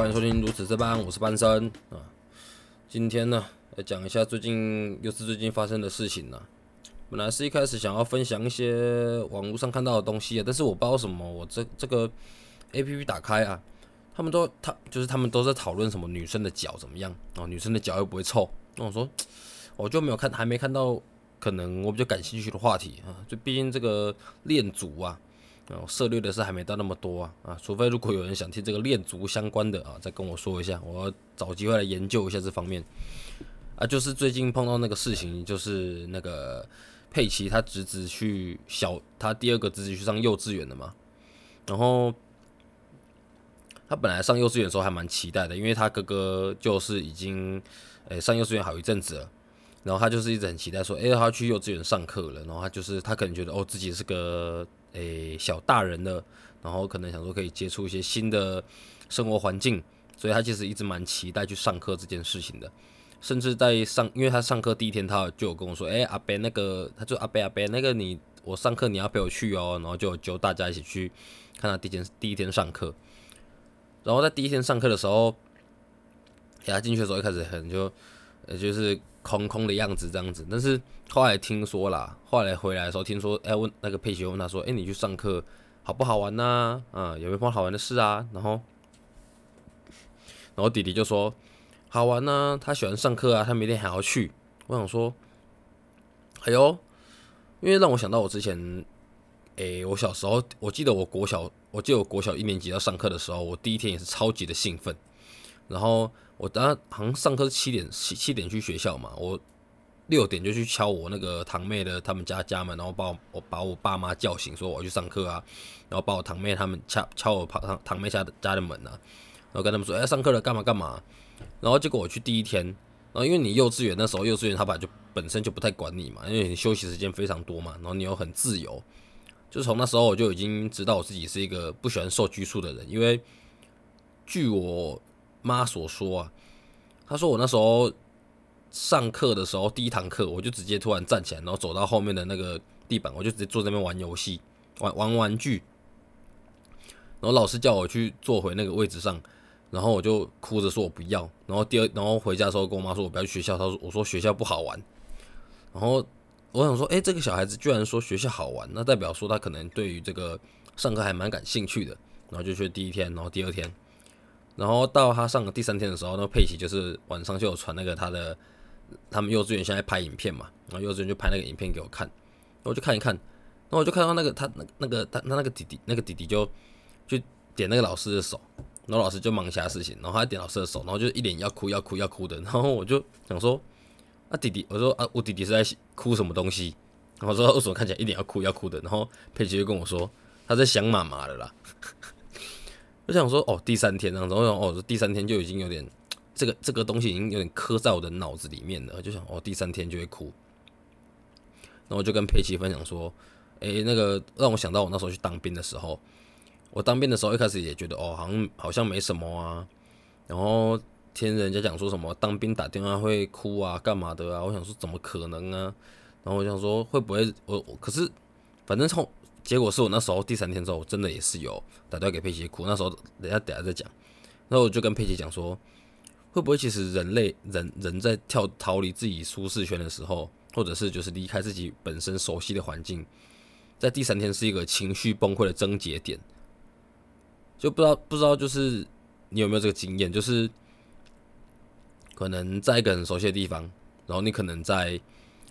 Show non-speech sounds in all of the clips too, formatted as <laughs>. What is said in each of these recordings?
欢迎收听如此这般，我是班生啊。今天呢，来讲一下最近又是最近发生的事情呢。本来是一开始想要分享一些网络上看到的东西啊，但是我不知道什么，我这这个 A P P 打开啊，他们都他就是他们都在讨论什么女生的脚怎么样哦，女生的脚又不会臭。那我说我就没有看，还没看到可能我比较感兴趣的话题啊，就毕竟这个恋足啊。哦，涉猎的是还没到那么多啊啊，除非如果有人想听这个恋足相关的啊，再跟我说一下，我找机会来研究一下这方面。啊，就是最近碰到那个事情，就是那个佩奇他侄子去小，他第二个侄子去上幼稚园的嘛。然后他本来上幼稚园的时候还蛮期待的，因为他哥哥就是已经诶上幼稚园好一阵子了，然后他就是一直很期待说，哎，他去幼稚园上课了，然后他就是他可能觉得哦自己是个。诶，小大人了，然后可能想说可以接触一些新的生活环境，所以他其实一直蛮期待去上课这件事情的。甚至在上，因为他上课第一天，他就有跟我说：“诶，阿伯那个，他就阿伯阿伯那个，你我上课你要陪我去哦。”然后就揪大家一起去看他第一天第一天上课。然后在第一天上课的时候，给他进去的时候一开始很就呃就是。空空的样子这样子，但是后来听说啦，后来回来的时候听说，哎问那个佩奇问他说，哎你去上课好不好玩呐？啊有没有碰到好玩的事啊？然后，然后弟弟就说好玩呐，他喜欢上课啊，他明天还要去。我想说，哎呦，因为让我想到我之前，哎我小时候，我记得我国小，我记得我国小一年级要上课的时候，我第一天也是超级的兴奋，然后。我当时好像上课是七点七七点去学校嘛，我六点就去敲我那个堂妹的他们家家门，然后把我我把我爸妈叫醒，说我要去上课啊，然后把我堂妹他们敲敲我堂堂妹家的家的门啊，然后跟他们说，哎，上课了，干嘛干嘛？然后结果我去第一天，然后因为你幼稚园那时候幼稚园他本来就本身就不太管你嘛，因为你休息时间非常多嘛，然后你又很自由，就从那时候我就已经知道我自己是一个不喜欢受拘束的人，因为据我。妈所说啊，他说我那时候上课的时候，第一堂课我就直接突然站起来，然后走到后面的那个地板，我就直接坐在那边玩游戏，玩玩玩具。然后老师叫我去坐回那个位置上，然后我就哭着说我不要。然后第二，然后回家的时候跟我妈说我不要去学校，他说我说学校不好玩。然后我想说，哎，这个小孩子居然说学校好玩，那代表说他可能对于这个上课还蛮感兴趣的。然后就去第一天，然后第二天。然后到他上个第三天的时候，那佩奇就是晚上就有传那个他的他们幼稚园现在拍影片嘛，然后幼稚园就拍那个影片给我看，然后我就看一看，然后我就看到那个他那那个他他那个弟弟那个弟弟就就点那个老师的手，然后老师就忙其他事情，然后他点老师的手，然后就一脸要哭要哭要哭的，然后我就想说啊弟弟，我说啊我弟弟是在哭什么东西，然后说为什么看起来一脸要哭要哭的，然后佩奇就跟我说他在想妈妈了啦。我想说，哦，第三天然后哦，第三天就已经有点，这个这个东西已经有点刻在我的脑子里面了。就想，哦，第三天就会哭。然后就跟佩奇分享说，诶，那个让我想到我那时候去当兵的时候，我当兵的时候一开始也觉得，哦，好像好像没什么啊。然后听人家讲说什么当兵打电话会哭啊，干嘛的啊？我想说，怎么可能啊？然后我想说，会不会我可是反正从。结果是我那时候第三天之后，真的也是有打电话给佩奇哭。那时候等下等下再讲，然后我就跟佩奇讲说，会不会其实人类人人在跳逃离自己舒适圈的时候，或者是就是离开自己本身熟悉的环境，在第三天是一个情绪崩溃的症结点，就不知道不知道就是你有没有这个经验，就是可能在一个很熟悉的地方，然后你可能在。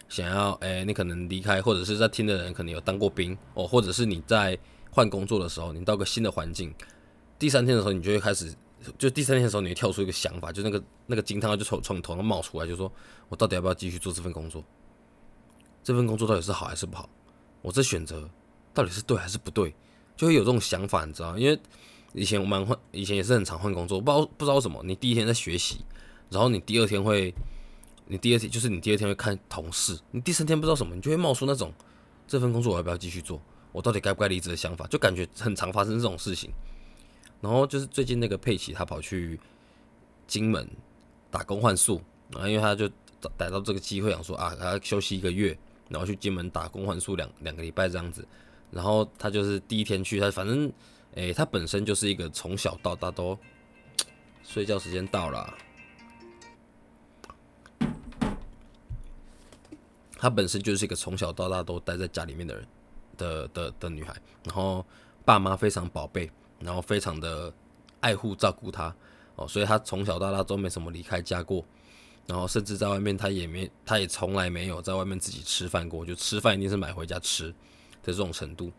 想要诶，你可能离开，或者是在听的人可能有当过兵哦，或者是你在换工作的时候，你到个新的环境，第三天的时候，你就会开始，就第三天的时候，你会跳出一个想法，就那个那个金汤就从从头上冒出来，就说我到底要不要继续做这份工作？这份工作到底是好还是不好？我这选择到底是对还是不对？就会有这种想法，你知道？因为以前我们换，以前也是很常换工作，不知道不知道什么，你第一天在学习，然后你第二天会。你第二天就是你第二天会看同事，你第三天不知道什么，你就会冒出那种这份工作我要不要继续做，我到底该不该离职的想法，就感觉很常发生这种事情。然后就是最近那个佩奇，他跑去金门打工换宿啊，因为他就逮到这个机会，想说啊，他休息一个月，然后去金门打工换宿两两个礼拜这样子。然后他就是第一天去，他反正诶，他本身就是一个从小到大都睡觉时间到了。她本身就是一个从小到大都待在家里面的人的的的女孩，然后爸妈非常宝贝，然后非常的爱护照顾她哦，所以她从小到大都没什么离开家过，然后甚至在外面她也没，她也从来没有在外面自己吃饭过，就吃饭一定是买回家吃的这种程度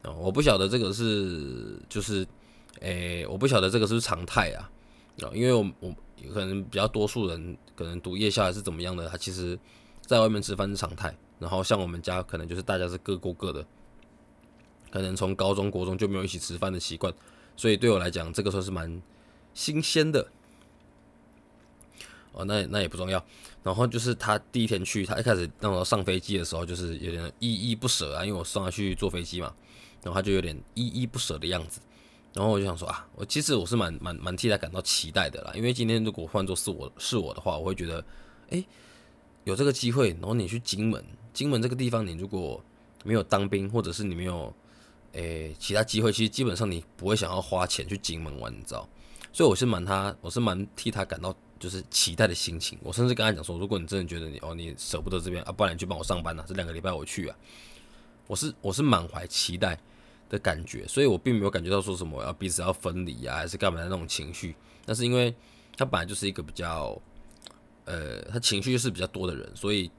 啊，我不晓得这个是就是，诶，我不晓得这个是常态啊啊，因为我我可能比较多数人可能读夜校还是怎么样的，他其实。在外面吃饭是常态，然后像我们家可能就是大家是各过各的，可能从高中国中就没有一起吃饭的习惯，所以对我来讲这个算是蛮新鲜的。哦，那那也不重要。然后就是他第一天去，他一开始让我上飞机的时候，就是有点依依不舍啊，因为我送他去坐飞机嘛，然后他就有点依依不舍的样子。然后我就想说啊，我其实我是蛮蛮蛮替他感到期待的啦，因为今天如果换作是我是我的话，我会觉得，哎。有这个机会，然后你去金门，金门这个地方，你如果没有当兵，或者是你没有诶其他机会，其实基本上你不会想要花钱去金门玩，你知道？所以我是蛮他，我是蛮替他感到就是期待的心情。我甚至跟他讲说，如果你真的觉得你哦你舍不得这边啊，不然你去帮我上班呐，这两个礼拜我去啊。我是我是满怀期待的感觉，所以我并没有感觉到说什么要彼此要分离啊，还是干嘛的那种情绪。但是因为他本来就是一个比较。呃，他情绪是比较多的人，所以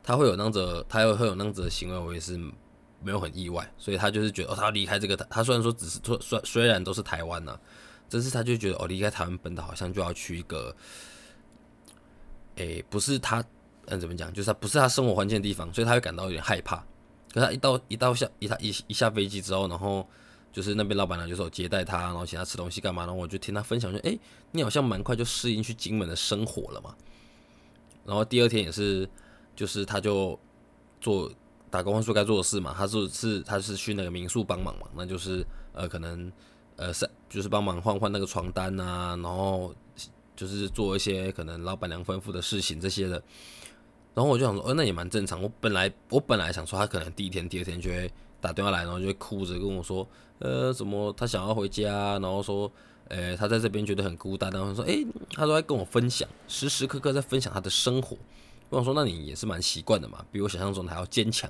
他会有那样子，他有会有那样子的行为，我也是没有很意外。所以他就是觉得，哦，他要离开这个，他虽然说只是说虽虽然都是台湾呐，但是他就觉得，哦，离开台湾本岛好像就要去一个，诶，不是他，嗯，怎么讲，就是他不是他生活环境的地方，所以他会感到有点害怕。可他一到一到下一他一一下飞机之后，然后。就是那边老板娘就说接待他，然后请他吃东西干嘛？然后我就听他分享说，哎，你好像蛮快就适应去金门的生活了嘛。然后第二天也是，就是他就做打工换宿该做的事嘛。他是是他是去那个民宿帮忙嘛，那就是呃可能呃是就是帮忙换换那个床单啊，然后就是做一些可能老板娘吩咐的事情这些的。然后我就想说，呃那也蛮正常。我本来我本来想说他可能第一天第二天就会打电话来，然后就会哭着跟我说。呃，怎么他想要回家，然后说，呃，他在这边觉得很孤单，然后说，诶，他说在跟我分享，时时刻刻在分享他的生活。我想说，那你也是蛮习惯的嘛，比我想象中的还要坚强。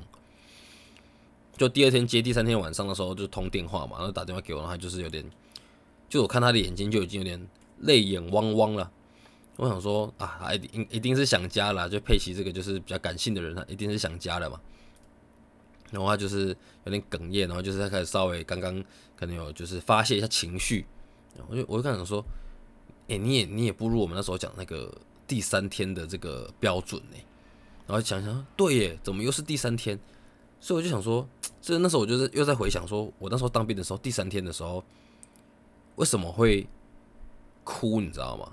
就第二天接第三天晚上的时候，就通电话嘛，然后打电话给我，然后就是有点，就我看他的眼睛就已经有点泪眼汪汪了。我想说啊，他一定一定是想家了，就佩奇这个就是比较感性的人，他一定是想家了嘛。然后他就是有点哽咽，然后就是他开始稍微刚刚可能有就是发泄一下情绪，我就我就开始说，哎，你也你也不如我们那时候讲那个第三天的这个标准呢。然后想想，对耶，怎么又是第三天？所以我就想说，这那时候我就是又在回想，说我那时候当兵的时候，第三天的时候为什么会哭，你知道吗？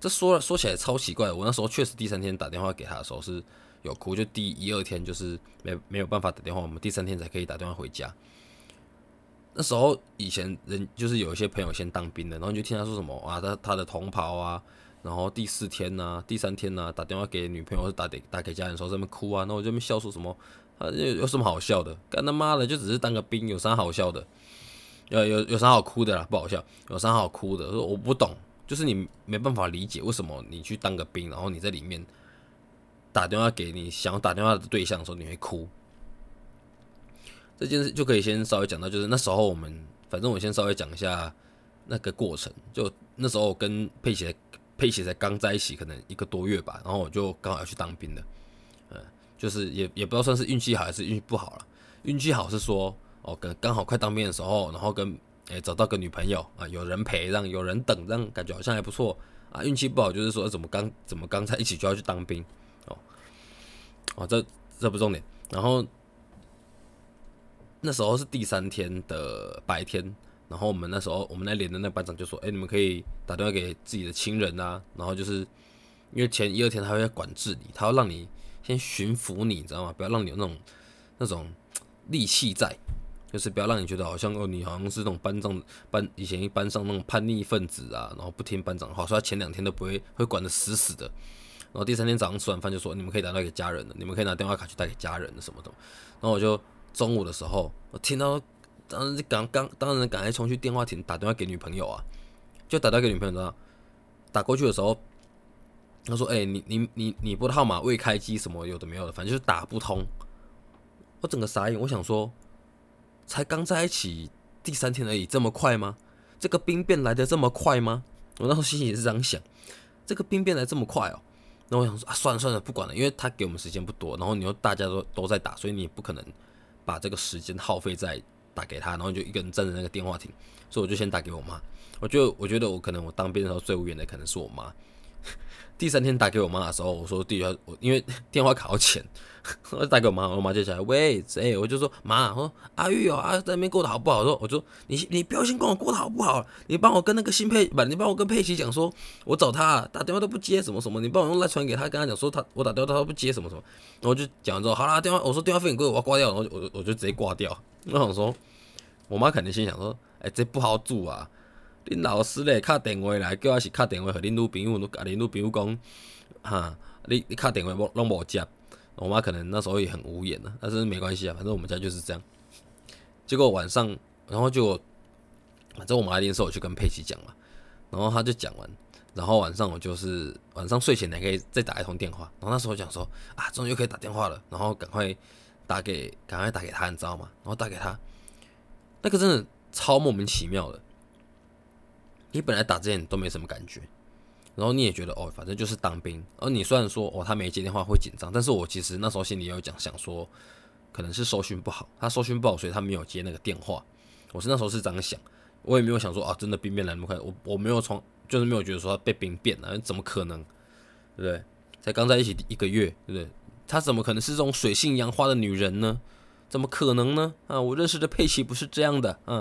这说了说起来超奇怪，我那时候确实第三天打电话给他的时候是。有哭，就第一二天就是没没有办法打电话，我们第三天才可以打电话回家。那时候以前人就是有一些朋友先当兵的，然后就听他说什么啊，他他的同袍啊，然后第四天呐，第三天呐，打电话给女朋友打给打给家人的时候在那边哭啊，那我这边笑说什么啊，有有什么好笑的？干他妈的就只是当个兵，有啥好笑的？有有有啥好哭的啦？不好笑，有啥好哭的？说我不懂，就是你没办法理解为什么你去当个兵，然后你在里面。打电话给你想要打电话的对象的时候，你会哭。这件事就可以先稍微讲到，就是那时候我们，反正我先稍微讲一下那个过程。就那时候跟佩奇佩奇才刚在一起，可能一个多月吧，然后我就刚好要去当兵了。嗯，就是也也不知道算是运气好还是运气不好了。运气好是说，哦，跟刚好快当兵的时候，然后跟哎找到个女朋友啊，有人陪，让有人等，让感觉好像还不错啊。运气不好就是说，怎么刚怎么刚在一起就要去当兵。哦，这这不重点。然后那时候是第三天的白天，然后我们那时候我们那连的那班长就说：“哎，你们可以打电话给自己的亲人啊。”然后就是因为前一二天他会管制你，他要让你先驯服你，你知道吗？不要让你有那种那种戾气在，就是不要让你觉得好像哦，你好像是那种班长班以前班上那种叛逆分子啊，然后不听班长的话，所以他前两天都不会会管的死死的。然后第三天早上吃完饭就说你们可以打电话给家人了，你们可以拿电话卡去带给家人了什么的。然后我就中午的时候，我听到当时刚刚当然赶快冲去电话亭打电话给女朋友啊。就打到给女朋友知道，打过去的时候，他说：“哎，你你你你拨的号码未开机，什么有的没有的，反正就是打不通。”我整个傻眼，我想说，才刚在一起第三天而已，这么快吗？这个兵变来的这么快吗？我那时候心里也是这样想，这个兵变来这么快哦。那我想说啊，算了算了，不管了，因为他给我们时间不多，然后你又大家都都在打，所以你也不可能把这个时间耗费在。打给他，然后就一个人站在那个电话亭，所以我就先打给我妈。我就我觉得我可能我当兵的时候最无缘的可能是我妈。<laughs> 第三天打给我妈的时候，我说第二我因为电话卡要钱，<laughs> 我就打给我妈，我妈接起来，喂，谁？我就说妈，我说阿玉哦，啊在那边过得好不好？我说我说你你不要先管我过得好不好，你帮我跟那个新佩不，你帮我跟佩奇讲说，我找他打电话都不接什么什么，你帮我用来传给他，跟他讲说他我打电话他都不接什么什么，然后就讲完之后，好啦，电话我说电话费很贵，我要挂掉，然后我我就直接挂掉。我想说。我妈肯定心想说：“哎，这不好做啊！恁老师咧，敲电话来，叫我是敲电话和恁女朋友，甲恁女朋友讲，哈，你你敲电话无拢无接。”我妈可能那时候也很无言了，但是没关系啊，反正我们家就是这样。结果晚上，然后就反正我妈一定是我去跟佩奇讲嘛，然后他就讲完，然后晚上我就是晚上睡前还可以再打一通电话，然后那时候讲说啊，终于可以打电话了，然后赶快打给赶快打给他，你知道吗？然后打给他。那个真的超莫名其妙的，你本来打之前都没什么感觉，然后你也觉得哦，反正就是当兵。而你虽然说哦，他没接电话会紧张，但是我其实那时候心里有讲，想说可能是收讯不好，他收讯不好，所以他没有接那个电话。我是那时候是这样想，我也没有想说啊，真的兵变来那么快，我我没有从就是没有觉得说被兵变了，怎么可能，对不对？才刚在一起一个月，对不对？他怎么可能是这种水性杨花的女人呢？怎么可能呢？啊，我认识的佩奇不是这样的，嗯。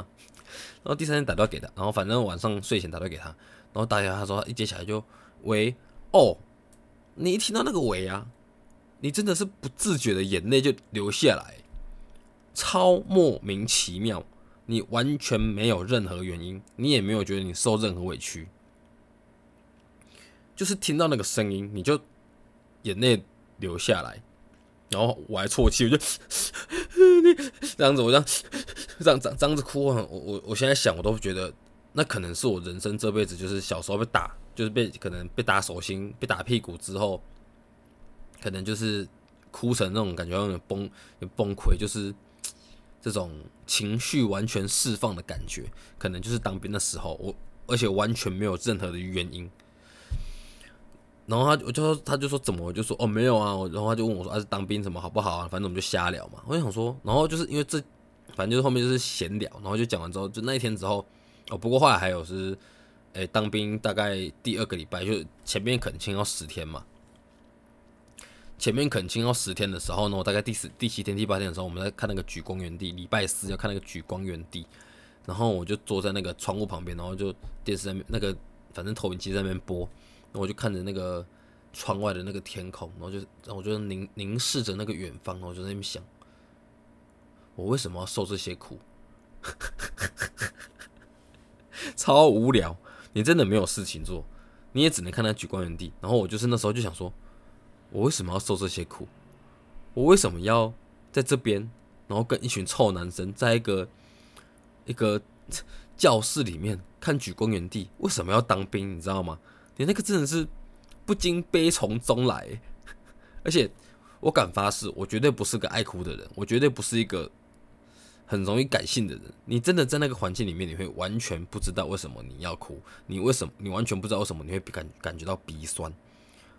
然后第三天打电话给他，然后反正晚上睡前打电话给他，然后大家他，说一接起来就喂，哦，你一听到那个喂啊，你真的是不自觉的眼泪就流下来，超莫名其妙，你完全没有任何原因，你也没有觉得你受任何委屈，就是听到那个声音你就眼泪流下来。然后我还啜泣，我就 <laughs> 你这样子，我这样这样这样子哭，我我我现在想，我都觉得那可能是我人生这辈子就是小时候被打，就是被可能被打手心、被打屁股之后，可能就是哭成那种感觉，有点崩、有崩溃，就是 <tsk> 这种情绪完全释放的感觉，可能就是当兵的时候，我而且完全没有任何的原因。然后他我就说他就说怎么我就说哦没有啊，然后他就问我说啊是当兵怎么好不好啊？反正我们就瞎聊嘛。我就想说，然后就是因为这，反正就是后面就是闲聊，然后就讲完之后，就那一天之后哦，不过后来还有是，诶当兵大概第二个礼拜，就前面恳亲要十天嘛，前面恳亲要十天的时候呢，我大概第十第七天第八天的时候，我们在看那个举光原地，礼拜四要看那个举光原地，然后我就坐在那个窗户旁边，然后就电视在那个反正投影机在那边播。我就看着那个窗外的那个天空，然后就，然后我就凝凝视着那个远方，然后就在那边想，我为什么要受这些苦？<laughs> 超无聊，你真的没有事情做，你也只能看他举光原地。然后我就是那时候就想说，我为什么要受这些苦？我为什么要在这边，然后跟一群臭男生在一个一个教室里面看举光原地？为什么要当兵？你知道吗？你那个真的是不禁悲从中来，<laughs> 而且我敢发誓，我绝对不是个爱哭的人，我绝对不是一个很容易感性的人。你真的在那个环境里面，你会完全不知道为什么你要哭，你为什么你完全不知道为什么你会感感觉到鼻酸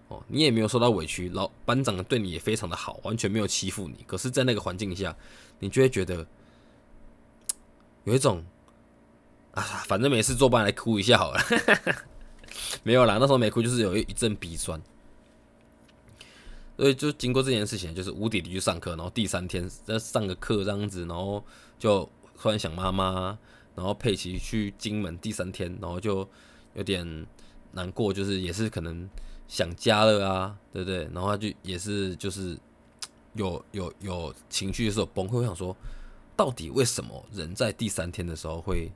哦，你也没有受到委屈，老班长对你也非常的好，完全没有欺负你。可是，在那个环境下，你就会觉得有一种啊，反正没事做，班来哭一下好了。<laughs> 没有啦，那时候没哭，就是有一阵鼻酸。所以就经过这件事情，就是无底底去上课，然后第三天在上个课这样子，然后就突然想妈妈，然后佩奇去金门第三天，然后就有点难过，就是也是可能想家了啊，对不对？然后他就也是就是有有有情绪的时候崩溃，我想说，到底为什么人在第三天的时候会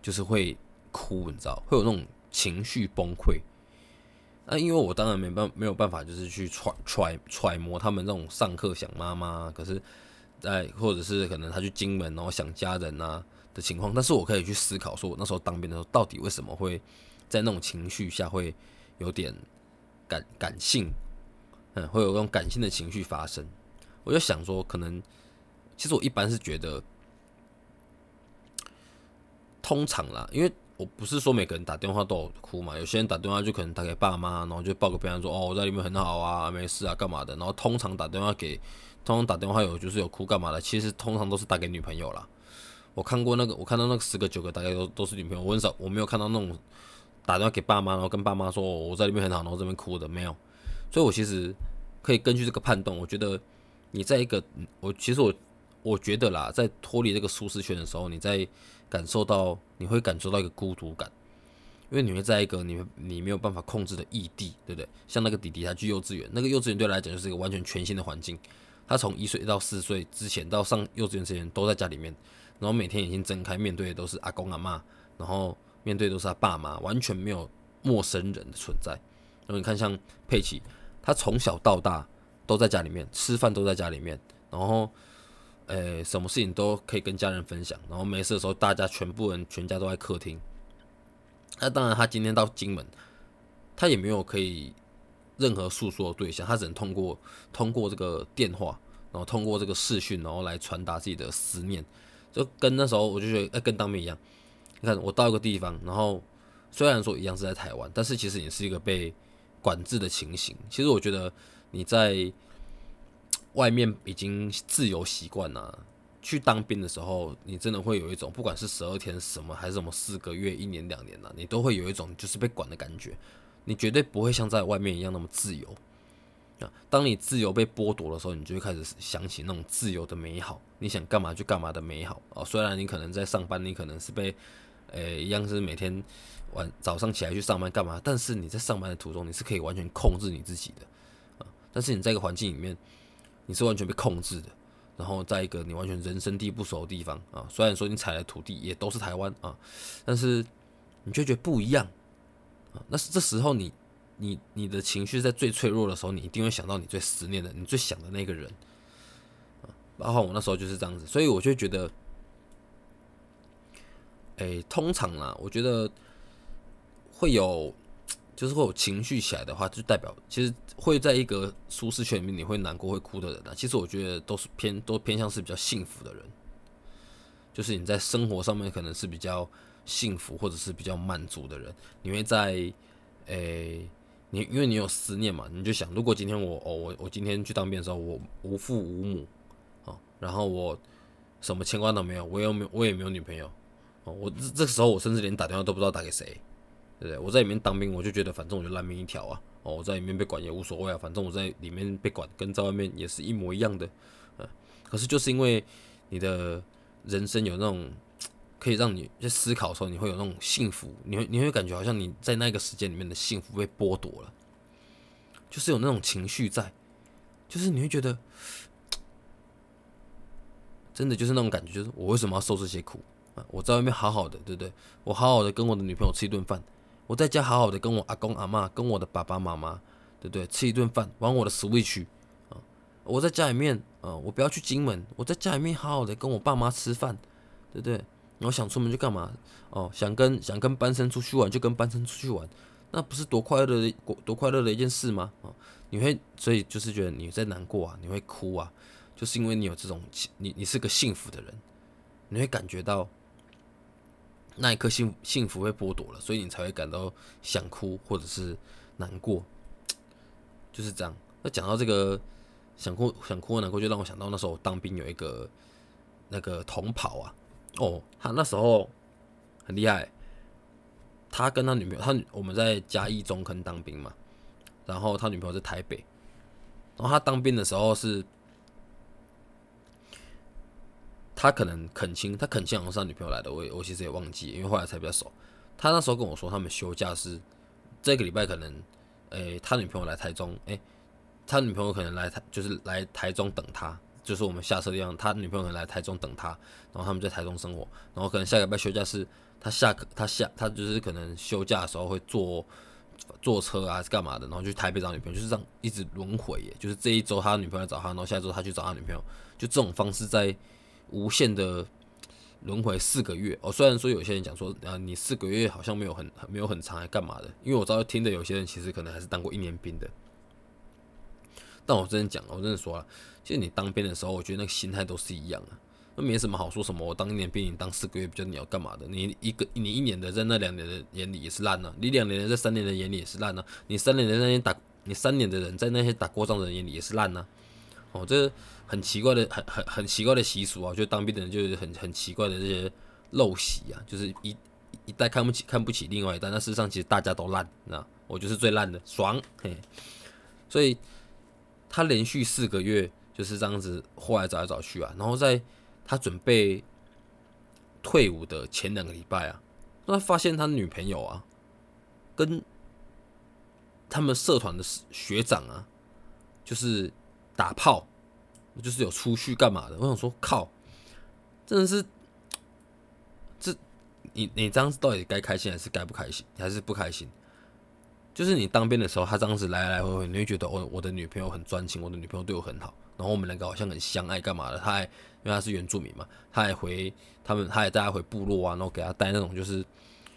就是会哭？你知道，会有那种。情绪崩溃，那因为我当然没办没有办法，就是去揣揣揣摩他们那种上课想妈妈，可是，在或者是可能他去金门然后想家人啊的情况，但是我可以去思考，说我那时候当兵的时候，到底为什么会在那种情绪下会有点感感性，嗯，会有那种感性的情绪发生。我就想说，可能其实我一般是觉得，通常啦，因为我不是说每个人打电话都有哭嘛，有些人打电话就可能打给爸妈，然后就报个平安说，哦，我在里面很好啊，没事啊，干嘛的。然后通常打电话给，通常打电话有就是有哭干嘛的，其实通常都是打给女朋友啦。我看过那个，我看到那个十个九个大概都都是女朋友，我很少我没有看到那种打电话给爸妈，然后跟爸妈说我在里面很好，然后这边哭的没有。所以我其实可以根据这个判断，我觉得你在一个我其实我我觉得啦，在脱离这个舒适圈的时候，你在感受到你会感受到一个孤独感，因为你会在一个你你没有办法控制的异地，对不对？像那个弟弟他去幼稚园，那个幼稚园对他来讲就是一个完全全新的环境，他从一岁到四岁之前到上幼稚园之前都在家里面。然后每天眼睛睁开，面对的都是阿公阿妈，然后面对都是他爸妈，完全没有陌生人的存在。然后你看，像佩奇，他从小到大都在家里面吃饭，都在家里面，然后，呃，什么事情都可以跟家人分享。然后没事的时候，大家全部人全家都在客厅。那当然，他今天到金门，他也没有可以任何诉说的对象，他只能通过通过这个电话，然后通过这个视讯，然后来传达自己的思念。就跟那时候我就觉得，哎，跟当兵一样。你看，我到一个地方，然后虽然说一样是在台湾，但是其实也是一个被管制的情形。其实我觉得你在外面已经自由习惯了，去当兵的时候，你真的会有一种，不管是十二天什么，还是什么四个月、一年、两年了，你都会有一种就是被管的感觉。你绝对不会像在外面一样那么自由。啊，当你自由被剥夺的时候，你就会开始想起那种自由的美好，你想干嘛就干嘛的美好啊。虽然你可能在上班，你可能是被，呃，一样是每天晚早上起来去上班干嘛，但是你在上班的途中，你是可以完全控制你自己的啊。但是你在一个环境里面，你是完全被控制的，然后在一个你完全人生地不熟的地方啊。虽然说你踩的土地也都是台湾啊，但是你却觉得不一样啊。那是这时候你。你你的情绪在最脆弱的时候，你一定会想到你最思念的、你最想的那个人啊。包括我那时候就是这样子，所以我就觉得，哎，通常啦，我觉得会有，就是会有情绪起来的话，就代表其实会在一个舒适圈里面，你会难过、会哭的人啊。其实我觉得都是偏都偏向是比较幸福的人，就是你在生活上面可能是比较幸福或者是比较满足的人，你会在诶。你因为你有思念嘛，你就想，如果今天我哦我我今天去当兵的时候，我无父无母，哦，然后我什么牵挂都没有，我又没有我也没有女朋友，哦，我这这时候我甚至连打电话都不知道打给谁，对不对？我在里面当兵，我就觉得反正我就烂命一条啊，哦，我在里面被管也无所谓啊，反正我在里面被管跟在外面也是一模一样的，嗯，可是就是因为你的人生有那种。可以让你在思考的时候，你会有那种幸福，你会你会感觉好像你在那个时间里面的幸福被剥夺了，就是有那种情绪在，就是你会觉得，<tsk> 真的就是那种感觉，就是我为什么要受这些苦啊？我在外面好好的，对不对？我好好的跟我的女朋友吃一顿饭，我在家好好的跟我阿公阿妈、跟我的爸爸妈妈，对不对？吃一顿饭，玩我的 Switch 啊！我在家里面啊，我不要去金门，我在家里面好好的跟我爸妈吃饭，对不对？我想出门就干嘛？哦，想跟想跟班生出去玩就跟班生出去玩，那不是多快乐的多快乐的一件事吗？啊，你会所以就是觉得你在难过啊，你会哭啊，就是因为你有这种你你是个幸福的人，你会感觉到那一刻幸幸福被剥夺了，所以你才会感到想哭或者是难过，就是这样。那讲到这个想哭想哭难过，就让我想到那时候当兵有一个那个同袍啊。哦，他那时候很厉害，他跟他女朋友，他我们在嘉义中坑当兵嘛，然后他女朋友在台北，然后他当兵的时候是，他可能恳亲，他恳亲好像是他女朋友来的，我我其实也忘记，因为后来才比较熟。他那时候跟我说，他们休假是这个礼拜可能，诶，他女朋友来台中，诶，他女朋友可能来台，就是来台中等他。就是我们下车的地方，他女朋友可能来台中等他，然后他们在台中生活，然后可能下个礼拜休假是他下课，他下他就是可能休假的时候会坐坐车啊，是干嘛的，然后去台北找女朋友，就是这样一直轮回耶。就是这一周他女朋友找他，然后下周他去找他女朋友，就这种方式在无限的轮回四个月哦。虽然说有些人讲说啊，你四个月好像没有很没有很长，还干嘛的？因为我知道听的有些人其实可能还是当过一年兵的。但我真的讲，我真的说了，其实你当兵的时候，我觉得那个心态都是一样的，那没什么好说什么。我当一年兵，你当四个月，比较你要干嘛的？你一个你一年的在那两年的眼里也是烂呢，你两年的在三年的眼里也是烂呢，你三年的那些打你三年的人在那些打过仗的人眼里也是烂呢。哦，这很奇怪的，很很很奇怪的习俗啊！就当兵的人就是很很奇怪的这些陋习啊，就是一一代看不起看不起另外一代，那事实上其实大家都烂，那我就是最烂的，爽嘿！所以他连续四个月就是这样子，后来找来找去啊，然后在他准备退伍的前两个礼拜啊，他发现他女朋友啊，跟他们社团的学长啊，就是。打炮，就是有出去干嘛的？我想说，靠，真的是，这你你这样子到底该开心还是该不开心，还是不开心？就是你当兵的时候，他这样子来来回回，你会觉得哦，我的女朋友很专情，我的女朋友对我很好，然后我们两个好像很相爱，干嘛的？他还因为他是原住民嘛，他还回他们，他还带他回部落啊，然后给他带那种就是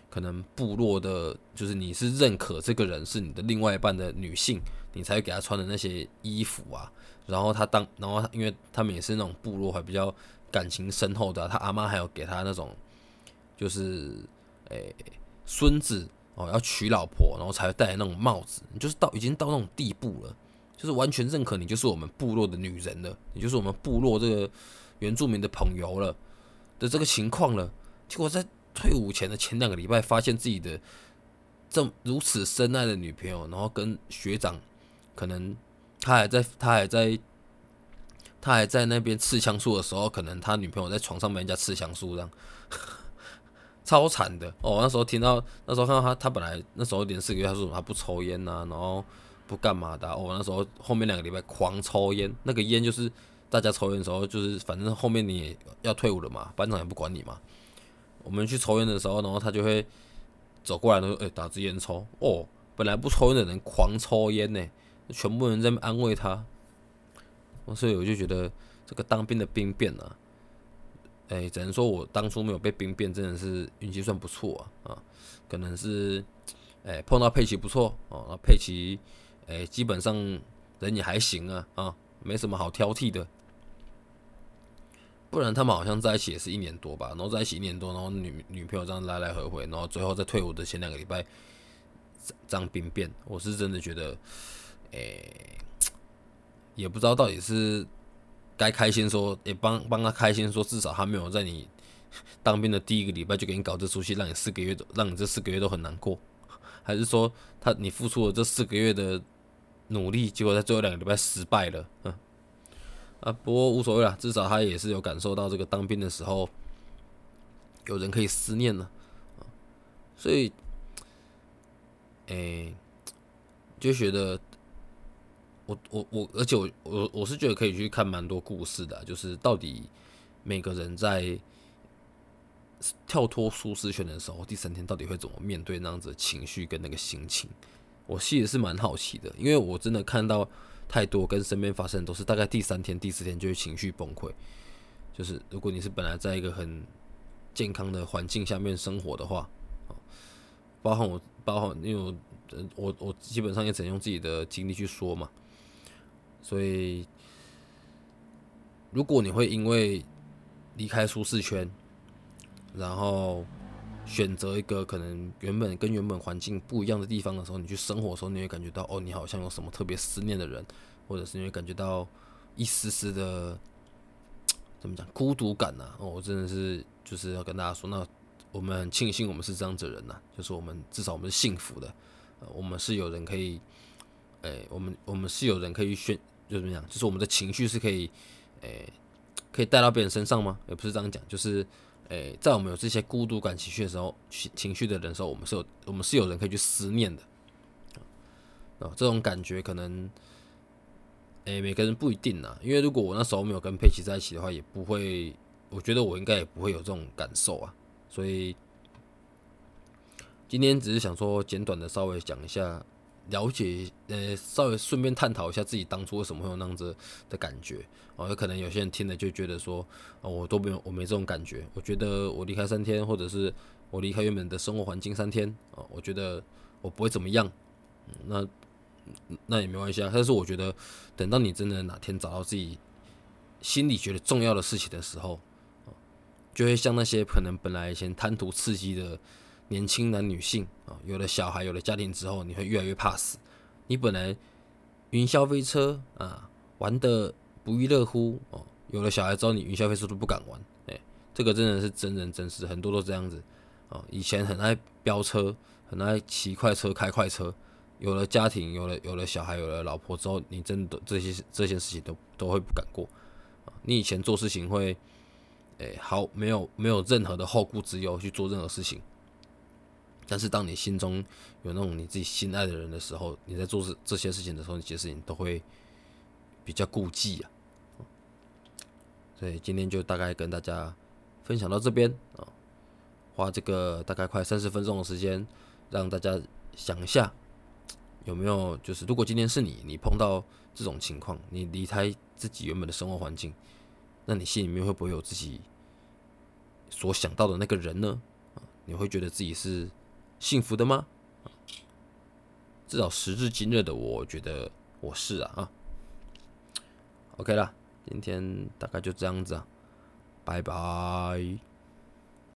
可能部落的，就是你是认可这个人是你的另外一半的女性，你才会给他穿的那些衣服啊。然后他当，然后因为他们也是那种部落还比较感情深厚的，他阿妈还有给他那种，就是诶孙子哦要娶老婆，然后才会戴那种帽子，就是到已经到那种地步了，就是完全认可你就是我们部落的女人了，你就是我们部落这个原住民的朋友了的这个情况了。结果在退伍前的前两个礼拜，发现自己的这如此深爱的女朋友，然后跟学长可能。他还在，他还在，他还在那边刺枪术的时候，可能他女朋友在床上被人家刺枪术，这样 <laughs> 超惨的哦。那时候听到，那时候看到他，他本来那时候连四个月，他说什么他不抽烟呐，然后不干嘛的。哦，那时候后面两个礼拜狂抽烟，那个烟就是大家抽烟的时候，就是反正后面你也要退伍了嘛，班长也不管你嘛。我们去抽烟的时候，然后他就会走过来，说：“哎，打支烟抽。”哦，本来不抽烟的人狂抽烟呢。全部人在安慰他，所以我就觉得这个当兵的兵变啊，哎，只能说我当初没有被兵变，真的是运气算不错啊啊，可能是哎碰到佩奇不错哦，那佩奇哎基本上人也还行啊啊，没什么好挑剔的，不然他们好像在一起也是一年多吧，然后在一起一年多，然后女女朋友这样来来回回，然后最后在退伍的前两个礼拜这样兵变，我是真的觉得。诶，也不知道到底是该开心说，也帮帮他开心说，至少他没有在你当兵的第一个礼拜就给你搞这出戏，让你四个月都让你这四个月都很难过，还是说他你付出了这四个月的努力，结果在最后两个礼拜失败了？嗯，啊，不过无所谓了，至少他也是有感受到这个当兵的时候有人可以思念呢，所以，诶，就觉得。我我我，而且我我我是觉得可以去看蛮多故事的，就是到底每个人在跳脱舒适圈的时候，第三天到底会怎么面对那样子的情绪跟那个心情，我其实是蛮好奇的，因为我真的看到太多跟身边发生都是大概第三天、第四天就会情绪崩溃，就是如果你是本来在一个很健康的环境下面生活的话，包含我，包含因为我我我基本上也只能用自己的经历去说嘛。所以，如果你会因为离开舒适圈，然后选择一个可能原本跟原本环境不一样的地方的时候，你去生活的时候，你会感觉到哦，你好像有什么特别思念的人，或者是你会感觉到一丝丝的怎么讲孤独感呢？哦，我真的是就是要跟大家说，那我们很庆幸我们是这样子的人呐，就是我们至少我们是幸福的，我们是有人可以，哎，我们我们是有人可以选。就怎么讲？就是我们的情绪是可以，诶，可以带到别人身上吗？也不是这样讲，就是，诶，在我们有这些孤独感情绪的时候，情情绪的人时候，我们是有，我们是有人可以去思念的，啊，这种感觉可能，诶，每个人不一定啊。因为如果我那时候没有跟佩奇在一起的话，也不会，我觉得我应该也不会有这种感受啊。所以今天只是想说简短的稍微讲一下了解，呃，稍微顺便探讨一下自己当初为什么会有那样子的感觉哦。有可能有些人听了就觉得说，哦，我都没有，我没这种感觉。我觉得我离开三天，或者是我离开原本的生活环境三天啊，我觉得我不会怎么样。那那也没关系啊。但是我觉得，等到你真的哪天找到自己心里觉得重要的事情的时候，就会像那些可能本来以前贪图刺激的。年轻男女性啊，有了小孩，有了家庭之后，你会越来越怕死。你本来云霄飞车啊，玩的不亦乐乎哦，有了小孩之后，你云霄飞车都不敢玩。哎，这个真的是真人真事，很多都这样子啊。以前很爱飙车，很爱骑快车、开快车，有了家庭，有了有了小孩，有了老婆之后，你真的这些这些事情都都会不敢过啊。你以前做事情会，哎，好，没有没有任何的后顾之忧去做任何事情。但是当你心中有那种你自己心爱的人的时候，你在做这这些事情的时候，你其实你都会比较顾忌啊。所以今天就大概跟大家分享到这边啊，花这个大概快三十分钟的时间，让大家想一下有没有就是如果今天是你，你碰到这种情况，你离开自己原本的生活环境，那你心里面会不会有自己所想到的那个人呢？你会觉得自己是？幸福的吗？至少时至今日的我觉得我是啊啊。OK 了，今天大概就这样子啊，拜拜。